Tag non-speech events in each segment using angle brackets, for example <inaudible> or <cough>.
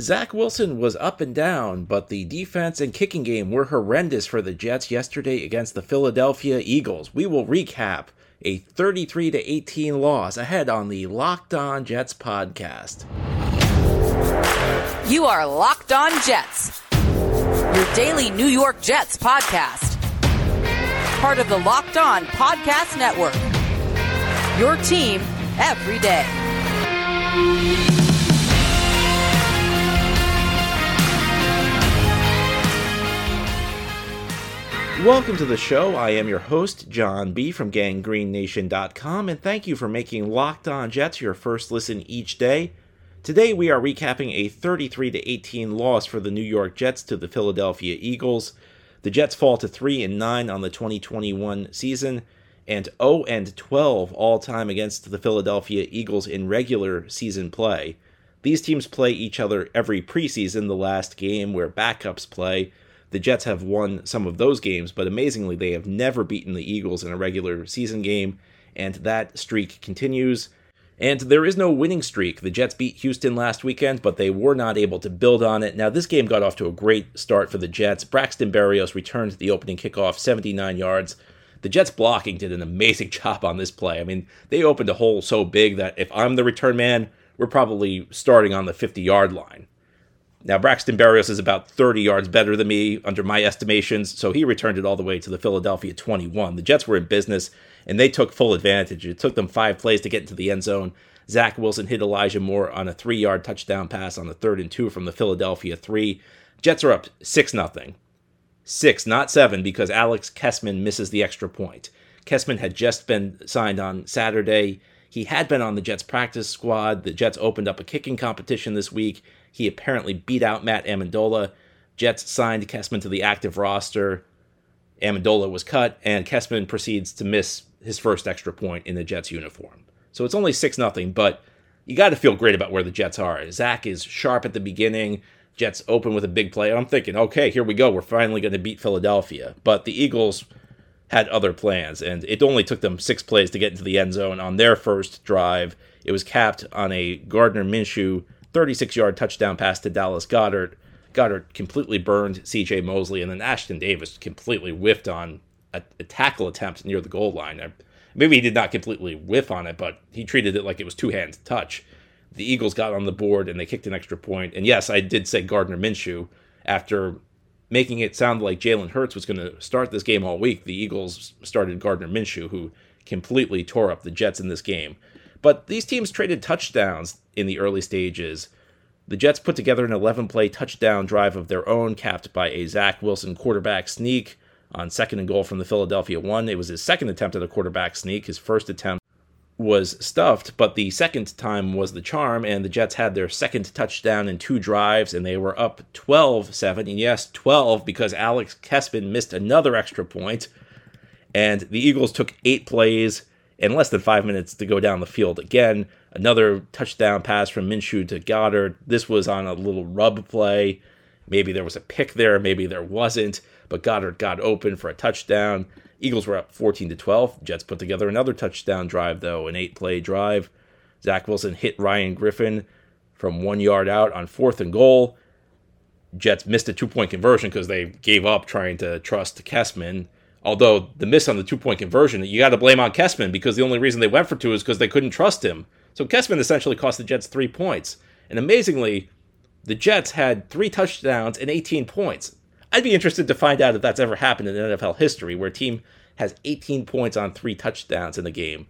Zach Wilson was up and down, but the defense and kicking game were horrendous for the Jets yesterday against the Philadelphia Eagles. We will recap a 33 to 18 loss ahead on the Locked On Jets podcast. You are Locked On Jets, your daily New York Jets podcast. Part of the Locked On Podcast Network. Your team every day. Welcome to the show. I am your host, John B. from GangGreenNation.com, and thank you for making Locked On Jets your first listen each day. Today we are recapping a 33 18 loss for the New York Jets to the Philadelphia Eagles. The Jets fall to 3 and 9 on the 2021 season and 0 and 12 all time against the Philadelphia Eagles in regular season play. These teams play each other every preseason, the last game where backups play. The Jets have won some of those games, but amazingly, they have never beaten the Eagles in a regular season game, and that streak continues. And there is no winning streak. The Jets beat Houston last weekend, but they were not able to build on it. Now, this game got off to a great start for the Jets. Braxton Berrios returned the opening kickoff 79 yards. The Jets blocking did an amazing <laughs> job on this play. I mean, they opened a hole so big that if I'm the return man, we're probably starting on the 50 yard line. Now, Braxton Berrios is about 30 yards better than me under my estimations, so he returned it all the way to the Philadelphia 21. The Jets were in business, and they took full advantage. It took them five plays to get into the end zone. Zach Wilson hit Elijah Moore on a three yard touchdown pass on the third and two from the Philadelphia three. Jets are up 6 0. Six, not seven, because Alex Kessman misses the extra point. Kessman had just been signed on Saturday. He had been on the Jets practice squad. The Jets opened up a kicking competition this week. He apparently beat out Matt Amendola. Jets signed Kessman to the active roster. Amendola was cut, and Kessman proceeds to miss his first extra point in the Jets uniform. So it's only 6 0, but you got to feel great about where the Jets are. Zach is sharp at the beginning. Jets open with a big play. I'm thinking, okay, here we go. We're finally going to beat Philadelphia. But the Eagles had other plans, and it only took them six plays to get into the end zone on their first drive. It was capped on a Gardner Minshew 36 yard touchdown pass to Dallas Goedert. Goedert completely burned CJ Mosley, and then Ashtyn Davis completely whiffed on a, a tackle attempt near the goal line. Maybe he did not completely whiff on it, but he treated it like it was two hands touch. The Eagles got on the board and they kicked an extra point. And yes, I did say Gardner Minshew after making it sound like Jalen Hurts was going to start this game all week. The Eagles started Gardner Minshew, who completely tore up the Jets in this game. But these teams traded touchdowns in the early stages. The Jets put together an 11 play touchdown drive of their own, capped by a Zach Wilson quarterback sneak on second and goal from the Philadelphia one. It was his second attempt at a quarterback sneak. His first attempt was stuffed, but the second time was the charm, and the Jets had their second touchdown in two drives, and they were up 12 7. And yes, 12 because Alex Kessman missed another extra point, and the Eagles took eight plays in less than five minutes to go down the field again. Another touchdown pass from Minshew to Goedert. This was on a little rub play. Maybe there was a pick there, maybe there wasn't, but Goedert got open for a touchdown. Eagles were up 14 to 12. Jets put together another touchdown drive, though, an eight play drive. Zach Wilson hit Ryan Griffin from one yard out on fourth and goal. Jets missed a two point conversion because they gave up trying to trust Kessman. Although the miss on the two point conversion, you got to blame on Kessman because the only reason they went for two is because they couldn't trust him. So Kessman essentially cost the Jets three points. And amazingly, the Jets had three touchdowns and 18 points. I'd be interested to find out if that's ever happened in NFL history where a team has 18 points on three touchdowns in the game.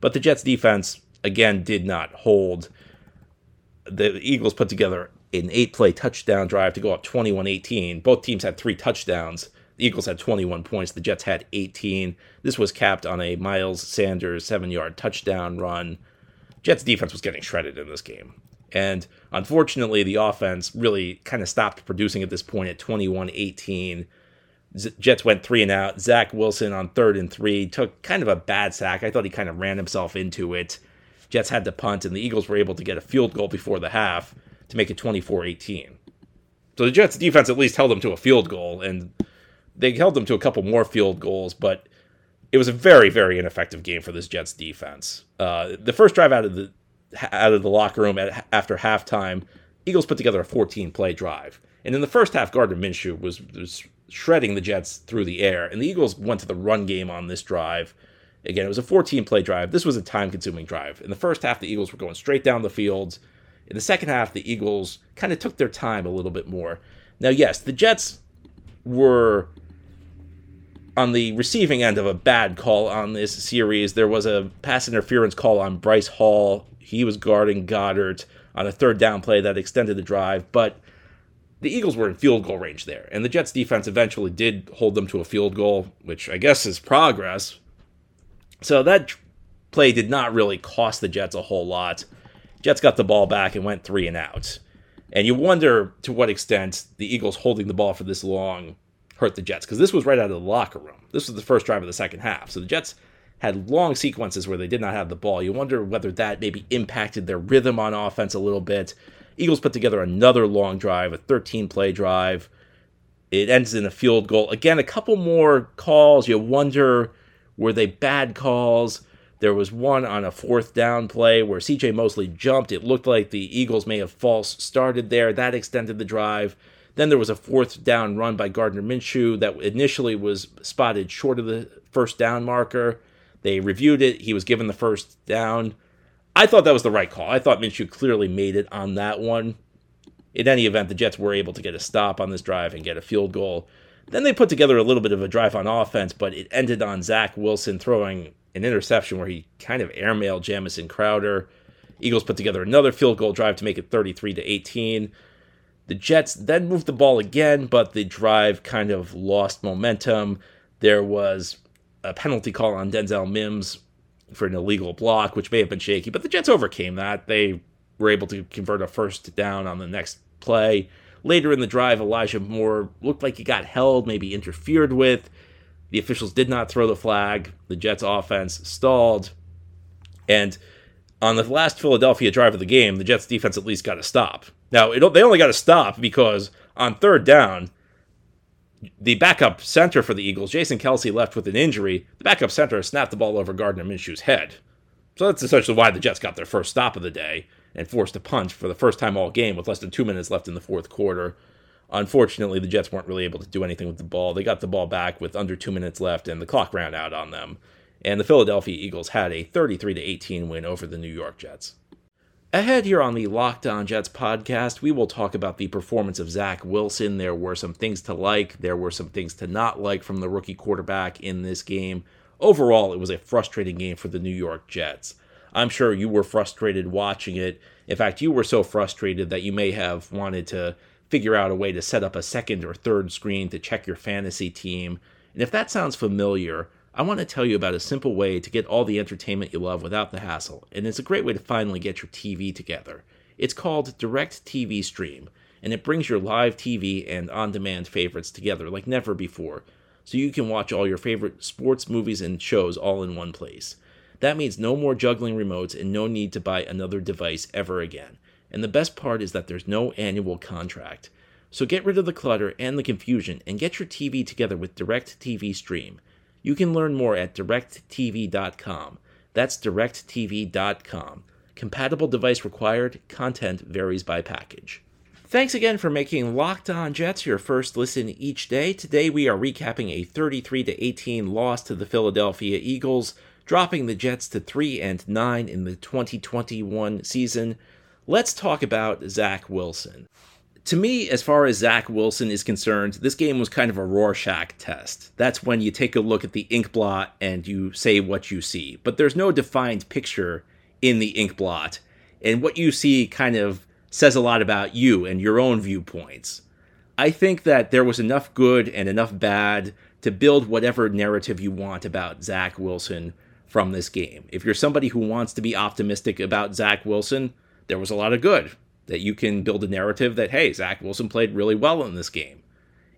But the Jets defense, again, did not hold. The Eagles put together an eight play touchdown drive to go up 21 18. Both teams had three touchdowns. The Eagles had 21 points. The Jets had 18. This was capped on a Miles Sanders seven yard touchdown run. Jets defense was getting shredded in this game. And unfortunately, the offense really kind of stopped producing at this point at 21 18. Jets went three and out. Zach Wilson on third and three took kind of a bad sack. I thought he kind of ran himself into it. Jets had to punt, and the Eagles were able to get a field goal before the half to make it 24 18. So the Jets defense at least held them to a field goal, and they held them to a couple more field goals, but it was a very, very ineffective game for this Jets defense. Uh, the first drive out of the out of the locker room at, after halftime, Eagles put together a 14 play drive. And in the first half, Gardner Minshew was, was shredding the Jets through the air. And the Eagles went to the run game on this drive. Again, it was a 14 play drive. This was a time consuming drive. In the first half, the Eagles were going straight down the field. In the second half, the Eagles kind of took their time a little bit more. Now, yes, the Jets were on the receiving end of a bad call on this series. There was a pass interference call on Bryce Hall. He was guarding Goedert on a third down play that extended the drive, but the Eagles were in field goal range there, and the Jets defense eventually did hold them to a field goal, which I guess is progress. So that play did not really cost the Jets a whole lot. Jets got the ball back and went three and out. And you wonder to what extent the Eagles holding the ball for this long hurt the Jets, because this was right out of the locker room. This was the first drive of the second half. So the Jets had long sequences where they did not have the ball. You wonder whether that maybe impacted their rhythm on offense a little bit. Eagles put together another long drive, a 13 play drive. It ends in a field goal. Again, a couple more calls. You wonder were they bad calls? There was one on a fourth down play where CJ Mosley jumped. It looked like the Eagles may have false started there. That extended the drive. Then there was a fourth down run by Gardner Minshew that initially was spotted short of the first down marker. They reviewed it. He was given the first down. I thought that was the right call. I thought Minshew clearly made it on that one. In any event, the Jets were able to get a stop on this drive and get a field goal. Then they put together a little bit of a drive on offense, but it ended on Zach Wilson throwing an interception where he kind of airmailed Jamison Crowder. Eagles put together another field goal drive to make it 33 to 18. The Jets then moved the ball again, but the drive kind of lost momentum. There was a penalty call on Denzel Mims for an illegal block, which may have been shaky, but the Jets overcame that. They were able to convert a first down on the next play. Later in the drive, Elijah Moore looked like he got held, maybe interfered with. The officials did not throw the flag. The Jets offense stalled. And on the last Philadelphia drive of the game, the Jets defense at least got a stop. Now, it, they only got a stop because on third down, the backup center for the Eagles, Jason Kelce, left with an injury. The backup center snapped the ball over Gardner Minshew's head. So that's essentially why the Jets got their first stop of the day and forced a punch for the first time all game with less than two minutes left in the fourth quarter. Unfortunately, the Jets weren't really able to do anything with the ball. They got the ball back with under two minutes left, and the clock ran out on them. And the Philadelphia Eagles had a 33 18 win over the New York Jets. Ahead here on the Locked On Jets podcast, we will talk about the performance of Zach Wilson. There were some things to like, there were some things to not like from the rookie quarterback in this game. Overall, it was a frustrating game for the New York Jets. I'm sure you were frustrated watching it. In fact, you were so frustrated that you may have wanted to figure out a way to set up a second or third screen to check your fantasy team. And if that sounds familiar, I want to tell you about a simple way to get all the entertainment you love without the hassle, and it's a great way to finally get your TV together. It's called Direct TV Stream, and it brings your live TV and on demand favorites together like never before, so you can watch all your favorite sports, movies, and shows all in one place. That means no more juggling remotes and no need to buy another device ever again. And the best part is that there's no annual contract. So get rid of the clutter and the confusion and get your TV together with Direct TV Stream. You can learn more at directv.com. That's directv.com. Compatible device required, content varies by package. Thanks again for making Locked On Jets your first listen each day. Today we are recapping a 33 18 loss to the Philadelphia Eagles, dropping the Jets to 3 and 9 in the 2021 season let's talk about Zach Wilson. To me, as far as Zach Wilson is concerned, this game was kind of a Rorschach test. That's when you take a look at the ink blot and you say what you see. But there's no defined picture in the ink blot. And what you see kind of says a lot about you and your own viewpoints. I think that there was enough good and enough bad to build whatever narrative you want about Zach Wilson from this game. If you're somebody who wants to be optimistic about Zach Wilson, there was a lot of good. That you can build a narrative that, hey, Zach Wilson played really well in this game.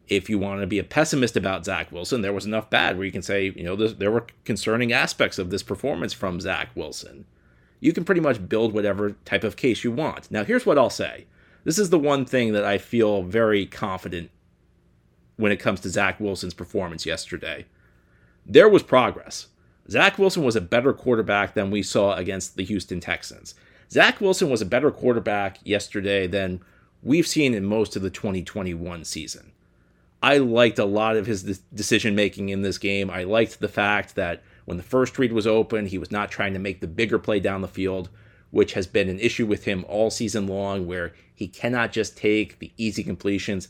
If you want to be a pessimist about Zach Wilson, there was enough bad where you can say, you know, there were concerning aspects of this performance from Zach Wilson. You can pretty much build whatever type of case you want. Now, here's what I'll say. This is the one thing that I feel very confident when it comes to Zach Wilson's performance yesterday. There was progress. Zach Wilson was a better quarterback than we saw against the Houston Texans. Zach Wilson was a better quarterback yesterday than we've seen in most of the 2021 season. I liked a lot of his decision making in this game. I liked the fact that when the first read was open, he was not trying to make the bigger play down the field, which has been an issue with him all season long, where he cannot just take the easy completions.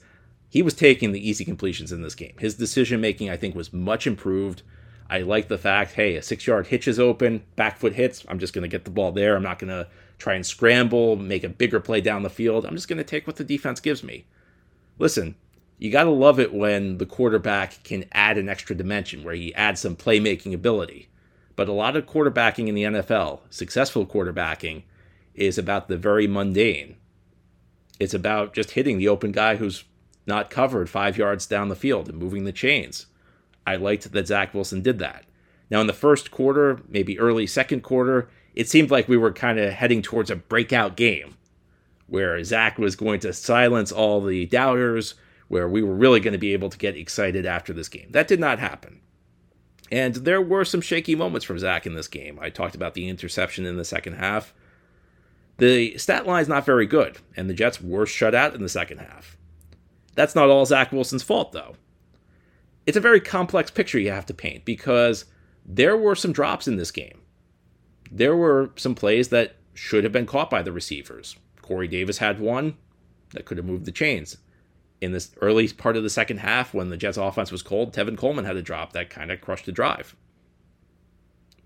He was taking the easy completions in this game. His decision making, I think, was much improved. I like the fact, hey, a six yard hitch is open, back foot hits. I'm just going to get the ball there. I'm not going to try and scramble, make a bigger play down the field. I'm just going to take what the defense gives me. Listen, you got to love it when the quarterback can add an extra dimension where he adds some playmaking ability. But a lot of quarterbacking in the NFL, successful quarterbacking, is about the very mundane. It's about just hitting the open guy who's not covered five yards down the field and moving the chains. I liked that Zach Wilson did that. Now, in the first quarter, maybe early second quarter, it seemed like we were kind of heading towards a breakout game where Zach was going to silence all the doubters, where we were really going to be able to get excited after this game. That did not happen. And there were some shaky moments from Zach in this game. I talked about the interception in the second half. The stat line is not very good, and the Jets were shut out in the second half. That's not all Zach Wilson's fault, though. It's a very complex picture you have to paint because there were some drops in this game. There were some plays that should have been caught by the receivers. Corey Davis had one that could have moved the chains in this early part of the second half when the Jets offense was cold, Tevin Coleman had a drop that kind of crushed the drive.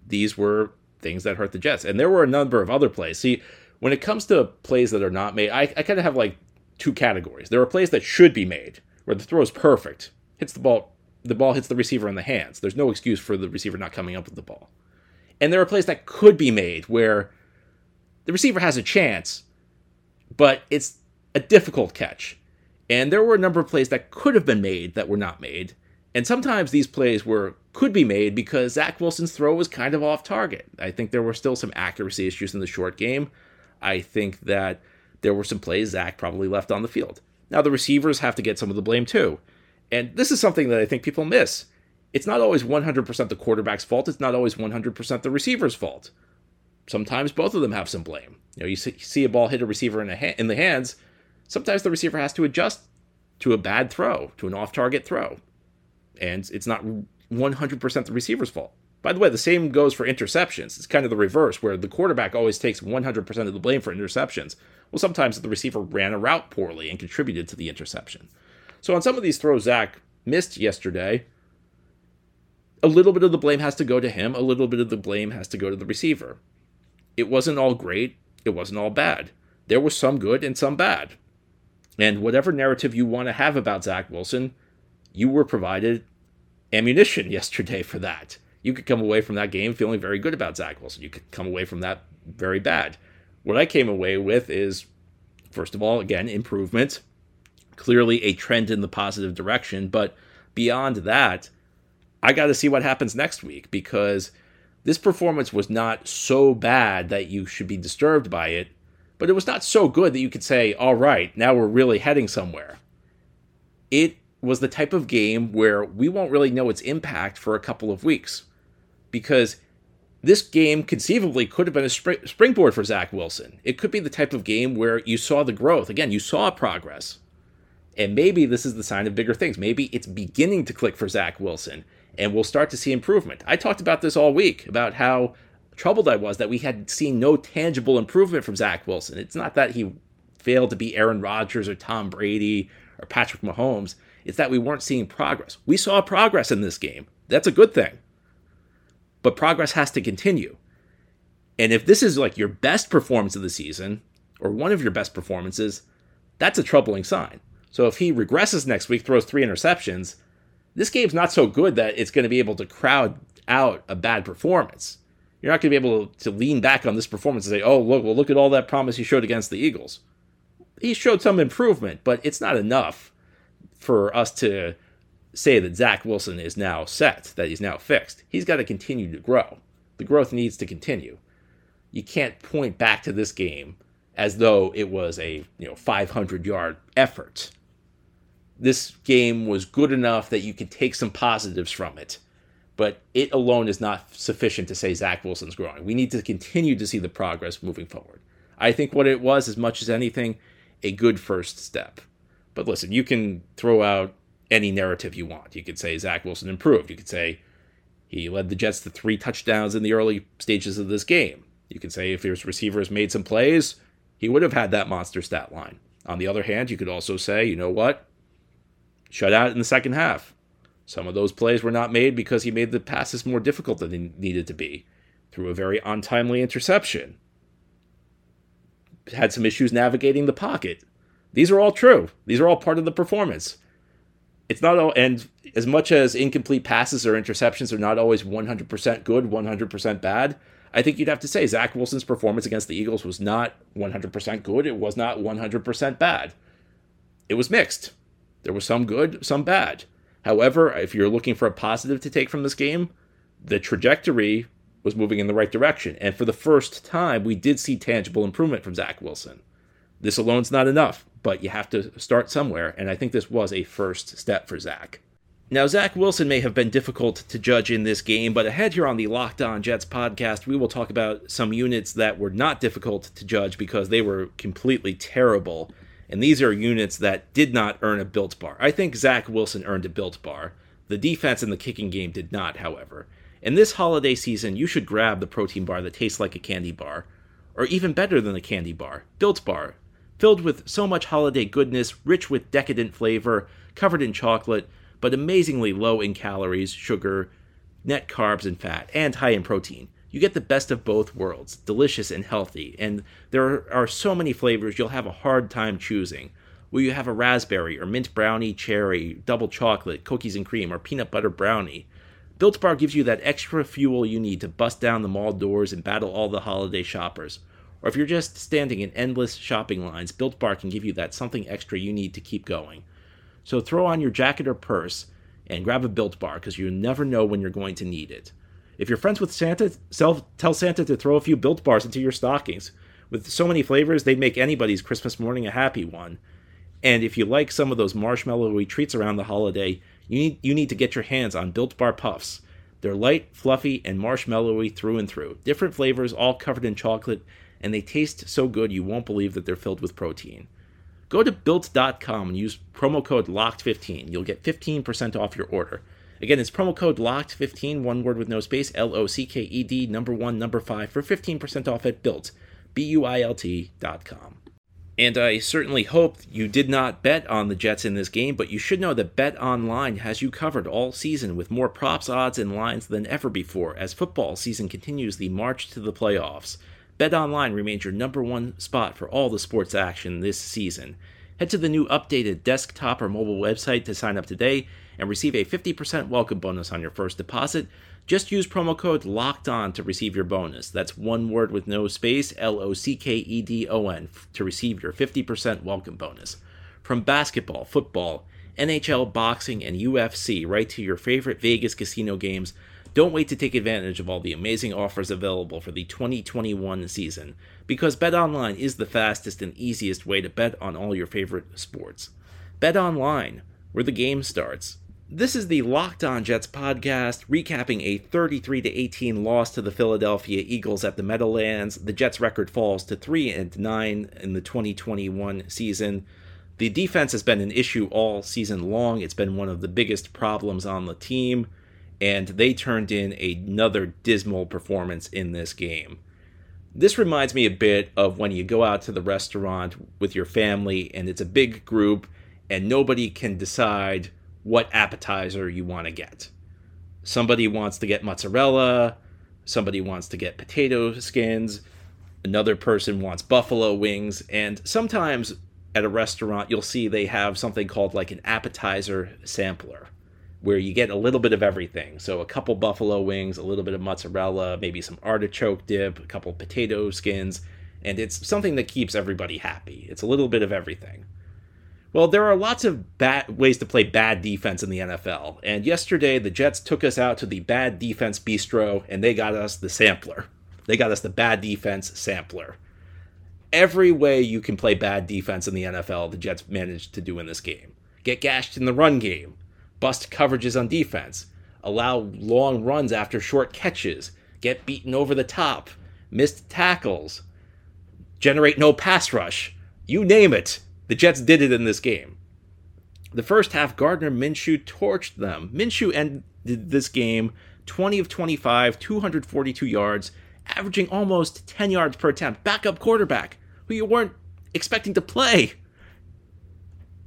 These were things that hurt the Jets. And there were a number of other plays. See, when it comes to plays that are not made, I, I kind of have like two categories. There are plays that should be made, where the throw is perfect, hits the ball, the ball hits the receiver in the hands. There's no excuse for the receiver not coming up with the ball. And there are plays that could be made where the receiver has a chance, but it's a difficult catch and there were a number of plays that could have been made that were not made. And sometimes these plays were could be made because Zach Wilson's throw was kind of off target. I think there were still some accuracy issues in the short game. I think that there were some plays Zach probably left on the field. Now the receivers have to get some of the blame too. And this is something that I think people miss. It's not always 100% the quarterback's fault. It's not always 100% the receiver's fault. Sometimes both of them have some blame. You know, you see a ball hit a receiver in, a in the hands, sometimes the receiver has to adjust to a bad throw, to an off target throw. And it's not 100% the receiver's fault. By the way, the same goes for interceptions. It's kind of the reverse, where the quarterback always takes 100% of the blame for interceptions. Well, sometimes the receiver ran a route poorly and contributed to the interception. So on some of these throws Zach missed yesterday, a little bit of the blame has to go to him, a little bit of the blame has to go to the receiver. It wasn't all great, it wasn't all bad. There was some good and some bad. And whatever narrative you want to have about Zach Wilson, you were provided ammunition <laughs> yesterday for that. You could come away from that game feeling very good about Zach Wilson. You could come away from that very bad. What I came away with is, first of all, again, improvement, clearly a trend in the positive direction. But beyond that, I got to see what happens next week because this performance was not so bad that you should be disturbed by it but it was not so good that you could say, all right, now we're really heading somewhere. It was the type of game where we won't really know its impact for a couple of weeks because this game conceivably could have been a springboard for Zach Wilson. It could be the type of game where you saw the growth. Again, you saw progress. And maybe this is the sign of bigger things. Maybe it's beginning to click for Zach Wilson and we'll start to see improvement. I talked about this all week about how troubled I was that we had seen no tangible improvement from Zach Wilson. It's not that he failed to be Aaron Rodgers or Tom Brady or Patrick Mahomes. It's that we weren't seeing progress. We saw progress in this game. That's a good thing. But progress has to continue. And if this is like your best performance of the season, or one of your best performances, that's a troubling sign. So if he regresses next week, throws three interceptions, this game's not so good that it's going to be able to crowd out a bad performance. You're not going to be able to lean back on this performance and say, oh, look, well, look at all that promise he showed against the Eagles. He showed some improvement, but it's not enough for us to say that Zach Wilson is now set, that he's now fixed. He's got to continue to grow. The growth needs to continue. You can't point back to this game as though it was a you know 500 yard effort. This game was good enough that you could take some positives from it but it alone is not sufficient to say Zach Wilson's growing. We need to continue to see the progress moving forward. I think what it was, as much as anything, a good first step. But listen, you can throw out any narrative you want. You could say Zach Wilson improved. You could say he led the Jets to three touchdowns in the early stages of this game. You could say if his receivers made some plays, he would have had that monster stat line. On the other hand, you could also say, you know what? Shut out in the second half. Some of those plays were not made because he made the passes more difficult than they needed to be through a very untimely interception. Had some issues navigating the pocket. These are all true. These are all part of the performance. It's not all, and as much as incomplete passes or interceptions are not always 100% good, 100% bad, I think you'd have to say Zach Wilson's performance against the Eagles was not 100% good. It was not 100% bad. It was mixed. There was some good, some bad. However, if you're looking for a positive to take from this game, the trajectory was moving in the right direction. And for the first time, we did see tangible improvement from Zach Wilson. This alone's not enough, but you have to start somewhere. And I think this was a first step for Zach. Now, Zach Wilson may have been difficult to judge in this game, but ahead here on the Locked On Jets podcast, we will talk about some units that were not difficult to judge because they were completely terrible. And these are units that did not earn a built bar. I think Zach Wilson earned a built bar. The defense and the kicking game did not, however. In this holiday season, you should grab the protein bar that tastes like a candy bar, or even better than a candy bar, Built Bar, filled with so much holiday goodness, rich with decadent flavor, covered in chocolate but amazingly low in calories, sugar, net carbs, and fat, and high in protein. You get the best of both worlds, delicious and healthy, and there are so many flavors you'll have a hard time choosing. Will you have a raspberry or mint brownie, cherry, double chocolate, cookies and cream, or peanut butter brownie? Built Bar gives you that extra fuel you need to bust down the mall doors and battle all the holiday shoppers. Or if you're just standing in endless shopping lines, Built Bar can give you that something extra you need to keep going. So throw on your jacket or purse and grab a built bar because you never know when you're going to need it. If you're friends with Santa, tell Santa to throw a few built bars into your stockings. With so many flavors, they'd make anybody's Christmas morning a happy one. And if you like some of those marshmallowy treats around the holiday, you need, you need to get your hands on Built Bar Puffs. They're light, fluffy, and marshmallowy through and through. Different flavors, all covered in chocolate, and they taste so good you won't believe that they're filled with protein. Go to built.com and use promo code LOCKED15. You'll get 15% off your order. Again, it's promo code LOCKED15, one word with no space, L O C K E D, number one, number five, for 15% off at built, B U I L T.com. And I certainly hope you did not bet on the Jets in this game, but you should know that Bet Online has you covered all season with more props, odds, and lines than ever before as football season continues the march to the playoffs. BetOnline remains your number one spot for all the sports action this season. Head to the new updated desktop or mobile website to sign up today and receive a 50% welcome bonus on your first deposit. Just use promo code LOCKED ON to receive your bonus. That's one word with no space, L O C K E D O N, to receive your 50% welcome bonus. From basketball, football, NHL, boxing, and UFC, right to your favorite Vegas casino games. Don't wait to take advantage of all the amazing offers available for the 2021 season, because BetOnline is the fastest and easiest way to bet on all your favorite sports. BetOnline, where the game starts. This is the Locked On Jets podcast, recapping a 33 18 loss to the Philadelphia Eagles at the Meadowlands. The Jets' record falls to 3 and 9 in the 2021 season. The defense has been an issue all season long. It's been one of the biggest problems on the team and they turned in another dismal performance in this game. This reminds me a bit of when you go out to the restaurant with your family and it's a big group and nobody can decide what appetizer you want to get. Somebody wants to get mozzarella, somebody wants to get potato skins, another person wants buffalo wings, and sometimes at a restaurant you'll see they have something called like an appetizer sampler where you get a little bit of everything. So a couple buffalo wings, a little bit of mozzarella, maybe some artichoke dip, a couple potato skins, and it's something that keeps everybody happy. It's a little bit of everything. Well, there are lots of bad ways to play bad defense in the NFL, and yesterday the Jets took us out to the bad defense bistro and they got us the sampler. They got us the bad defense sampler. Every way you can play bad defense in the NFL, the Jets managed to do in this game. Get gashed in the run game, bust coverages on defense, allow long runs after short catches, get beaten over the top, missed tackles, generate no pass rush. You name it, The Jets did it in this game. The first half, Gardner Minshew torched them. Minshew ended this game 20 of 25, 242 yards, averaging almost 10 yards per attempt. Backup quarterback, who you weren't expecting to play.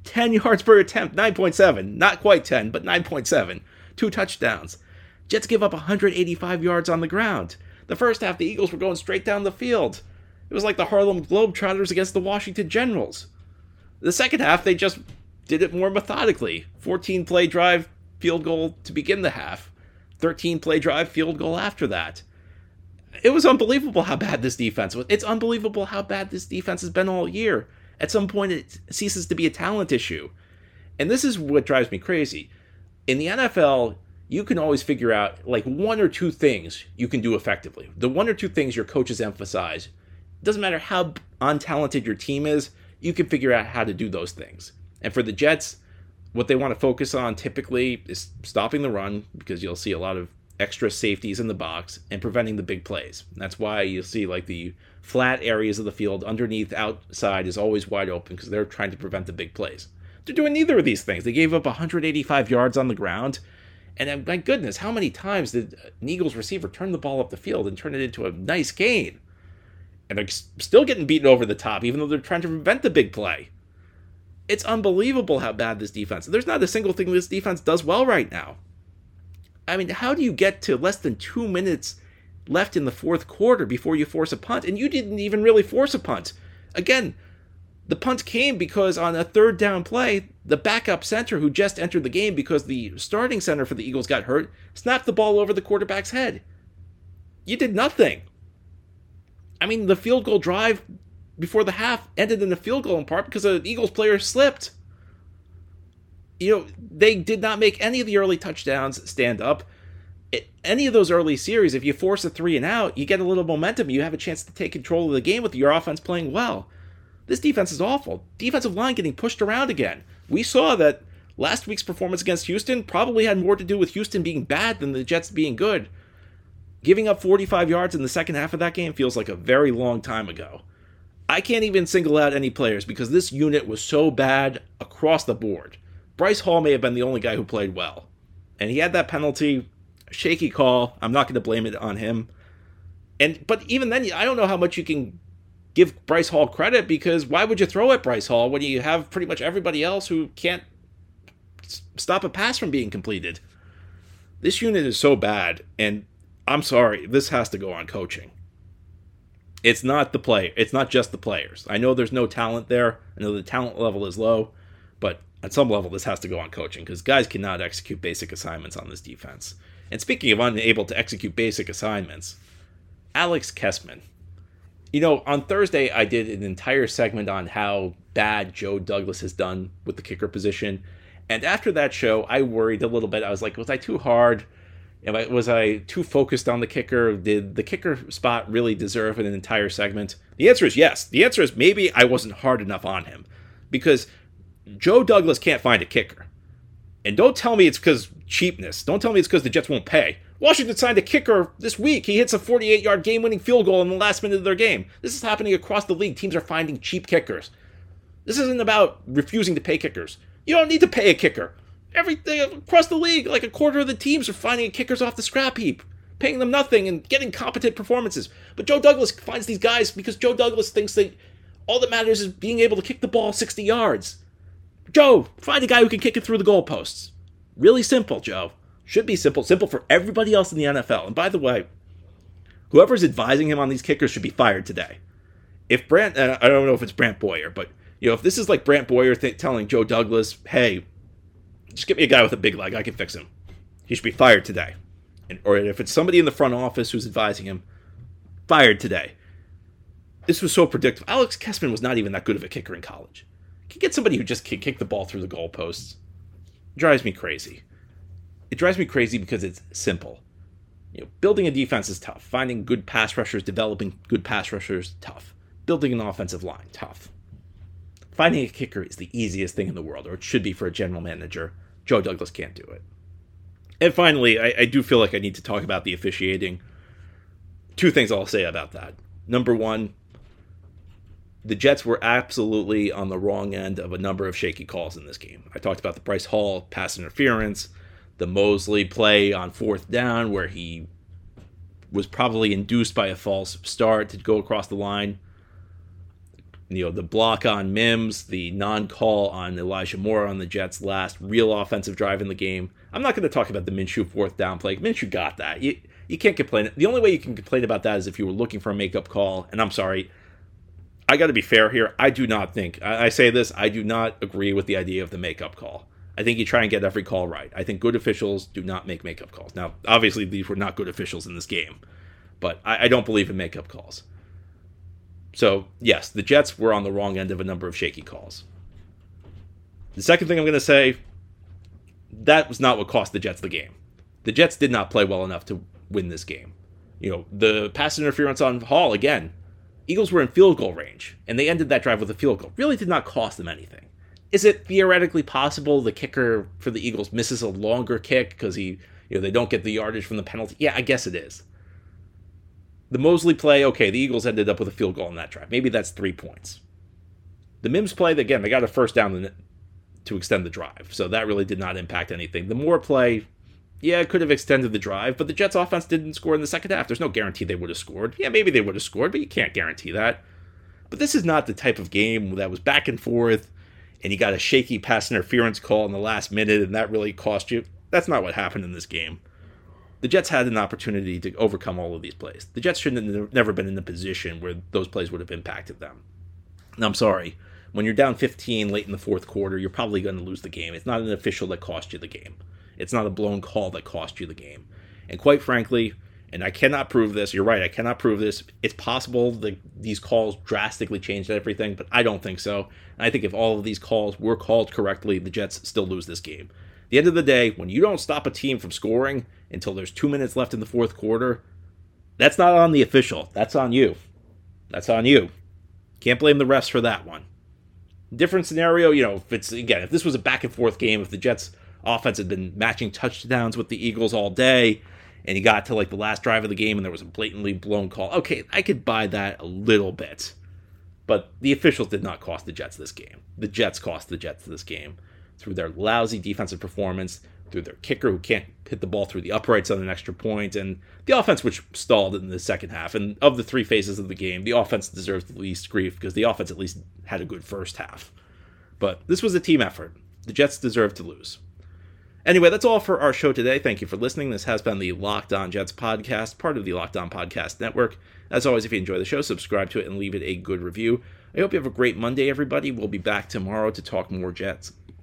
10 yards per attempt, 9.7. Not quite 10, but 9.7. Two touchdowns. Jets give up 185 yards on the ground. The first half, the Eagles were going straight down the field. It was like the Harlem Globetrotters against the Washington Generals. The second half, they just did it more methodically. 14 play drive, field goal to begin the half. 13 play drive, field goal after that. It was unbelievable how bad this defense was. It's unbelievable how bad this defense has been all year. At some point, it ceases to be a talent issue. And this is what drives me crazy. In the NFL, you can always figure out like one or two things you can do effectively. The one or two things your coaches emphasize. It doesn't matter how untalented your team is, you can figure out how to do those things. And for the Jets, what they want to focus on typically is stopping the run because you'll see a lot of extra safeties in the box and preventing the big plays. That's why you'll see like the flat areas of the field underneath outside is always wide open because they're trying to prevent the big plays. They're doing neither of these things. They gave up 185 yards on the ground. And uh, my goodness, how many times did an Eagles receiver turn the ball up the field and turn it into a nice gain? And they're still getting beaten over the top, even though they're trying to prevent the big play. It's unbelievable how bad this defense. There's not a single thing this defense does well right now. I mean, how do you get to less than two minutes left in the fourth quarter before you force a punt? And you didn't even really force a punt. Again, the punt came because on a third down play, the backup center who just entered the game because the starting center for the Eagles got hurt snapped the ball over the quarterback's head. You did nothing. I mean, the field goal drive before the half ended in a field goal in part because an Eagles player slipped. You know, they did not make any of the early touchdowns stand up. Any of those early series, if you force a three and out, you get a little momentum. You have a chance to take control of the game with your offense playing well. This defense is awful. Defensive line getting pushed around again. We saw that last week's performance against Houston probably had more to do with Houston being bad than the Jets being good. Giving up 45 yards in the second half of that game feels like a very long time ago. I can't even single out any players because this unit was so bad across the board. Bryce Hall may have been the only guy who played well. And he had that penalty, shaky call. I'm not going to blame it on him. And but even then I don't know how much you can give Bryce Hall credit because why would you throw at Bryce Hall when you have pretty much everybody else who can't stop a pass from being completed? This unit is so bad and I'm sorry, this has to go on coaching. It's not the play. It's not just the players. I know there's no talent there. I know the talent level is low, but at some level this has to go on coaching because guys cannot execute basic assignments on this defense. And speaking of unable to execute basic assignments, Alex Kessman. You know, on Thursday I did an entire segment on how bad Joe Douglas has done with the kicker position. And after that show, I worried a little bit. I was like, was I too hard? Am I, was I too focused on the kicker? Did the kicker spot really deserve an entire segment? The answer is yes. The answer is maybe I wasn't hard enough on him because Joe Douglas can't find a kicker. And don't tell me it's because cheapness. Don't tell me it's because the Jets won't pay. Washington signed a kicker this week. He hits a 48 yard game winning field goal in the last minute of their game. This is happening across the league. Teams are finding cheap kickers. This isn't about refusing to pay kickers. You don't need to pay a kicker everything across the league, like a quarter of the teams are finding kickers off the scrap heap, paying them nothing and getting competent performances. But Joe Douglas finds these guys because Joe Douglas thinks that all that matters is being able to kick the ball 60 yards. Joe, find a guy who can kick it through the goalposts. Really simple, Joe. Should be simple. Simple for everybody else in the NFL. And by the way, whoever's advising him on these kickers should be fired today. If Brant, uh, I don't know if it's Brant Boyer, but you know, if this is like Brant Boyer th- telling Joe Douglas, "Hey, just get me a guy with a big leg. I can fix him. He should be fired today. And, or if it's somebody in the front office who's advising him, fired today. This was so predictable. Alex Kessman was not even that good of a kicker in college. Can get somebody who just can kick the ball through the goalposts. It drives me crazy. It drives me crazy because it's simple. You know, building a defense is tough. Finding good pass rushers, developing good pass rushers, tough. Building an offensive line, tough. Finding a kicker is the easiest thing in the world, or it should be for a general manager. Joe Douglas can't do it. And finally, I, I do feel like I need to talk about the officiating. Two things I'll say about that. Number one, the Jets were absolutely on the wrong end of a number of shaky calls in this game. I talked about the Bryce Hall pass interference, the Mosley play on fourth down where he was probably induced by a false start to go across the line. You know, the block on Mims, the non call on Elijah Moore on the Jets' last real offensive drive in the game. I'm not going to talk about the Minshew fourth down play. Minshew got that. You, you can't complain. The only way you can complain about that is if you were looking for a makeup call. And I'm sorry, I got to be fair here. I do not think, I, I say this, I do not agree with the idea of the makeup call. I think you try and get every call right. I think good officials do not make makeup calls. Now, obviously, these were not good officials in this game, but I, I don't believe in makeup calls. So, yes, the Jets were on the wrong end of a number of shaky calls. The second thing I'm going to say that was not what cost the Jets the game. The Jets did not play well enough to win this game. You know, the pass interference on Hall, again, Eagles were in field goal range, and they ended that drive with a field goal. Really did not cost them anything. Is it theoretically possible the kicker for the Eagles misses a longer kick because he, you know, they don't get the yardage from the penalty? Yeah, I guess it is. The Mosley play, okay, the Eagles ended up with a field goal on that drive. Maybe that's three points. The Mims play, again, they got a first down to extend the drive, so that really did not impact anything. The Moore play, yeah, it could have extended the drive, but the Jets offense didn't score in the second half. There's no guarantee they would have scored. Yeah, maybe they would have scored, but you can't guarantee that. But this is not the type of game that was back and forth and you got a shaky pass interference call in the last minute and that really cost you. That's not what happened in this game. The Jets had an opportunity to overcome all of these plays. The Jets shouldn't have never been in a position where those plays would have impacted them. And I'm sorry, when you're down 15 late in the fourth quarter, you're probably going to lose the game. It's not an official that cost you the game. It's not a blown call that cost you the game. And quite frankly, and I cannot prove this, you're right, I cannot prove this. It's possible that these calls drastically changed everything, but I don't think so. And I think if all of these calls were called correctly, the Jets still lose this game. The end of the day, when you don't stop a team from scoring until there's two minutes left in the fourth quarter, that's not on the official. That's on you. That's on you. Can't blame the refs for that one. Different scenario, you know, if it's again, if this was a back and forth game, if the Jets offense had been matching touchdowns with the Eagles all day, and he got to like the last drive of the game and there was a blatantly blown call. Okay, I could buy that a little bit. But the officials did not cost the Jets this game. The Jets cost the Jets this game through their lousy defensive performance, through their kicker who can't hit the ball through the uprights on an extra point, and the offense which stalled in the second half. And of the three phases of the game, the offense deserves the least grief because the offense at least had a good first half. But this was a team effort. The Jets deserve to lose. Anyway, that's all for our show today. Thank you for listening. This has been the Locked On Jets podcast, part of the Locked On Podcast Network. As always, if you enjoy the show, subscribe to it and leave it a good review. I hope you have a great Monday, everybody. We'll be back tomorrow to talk more Jets.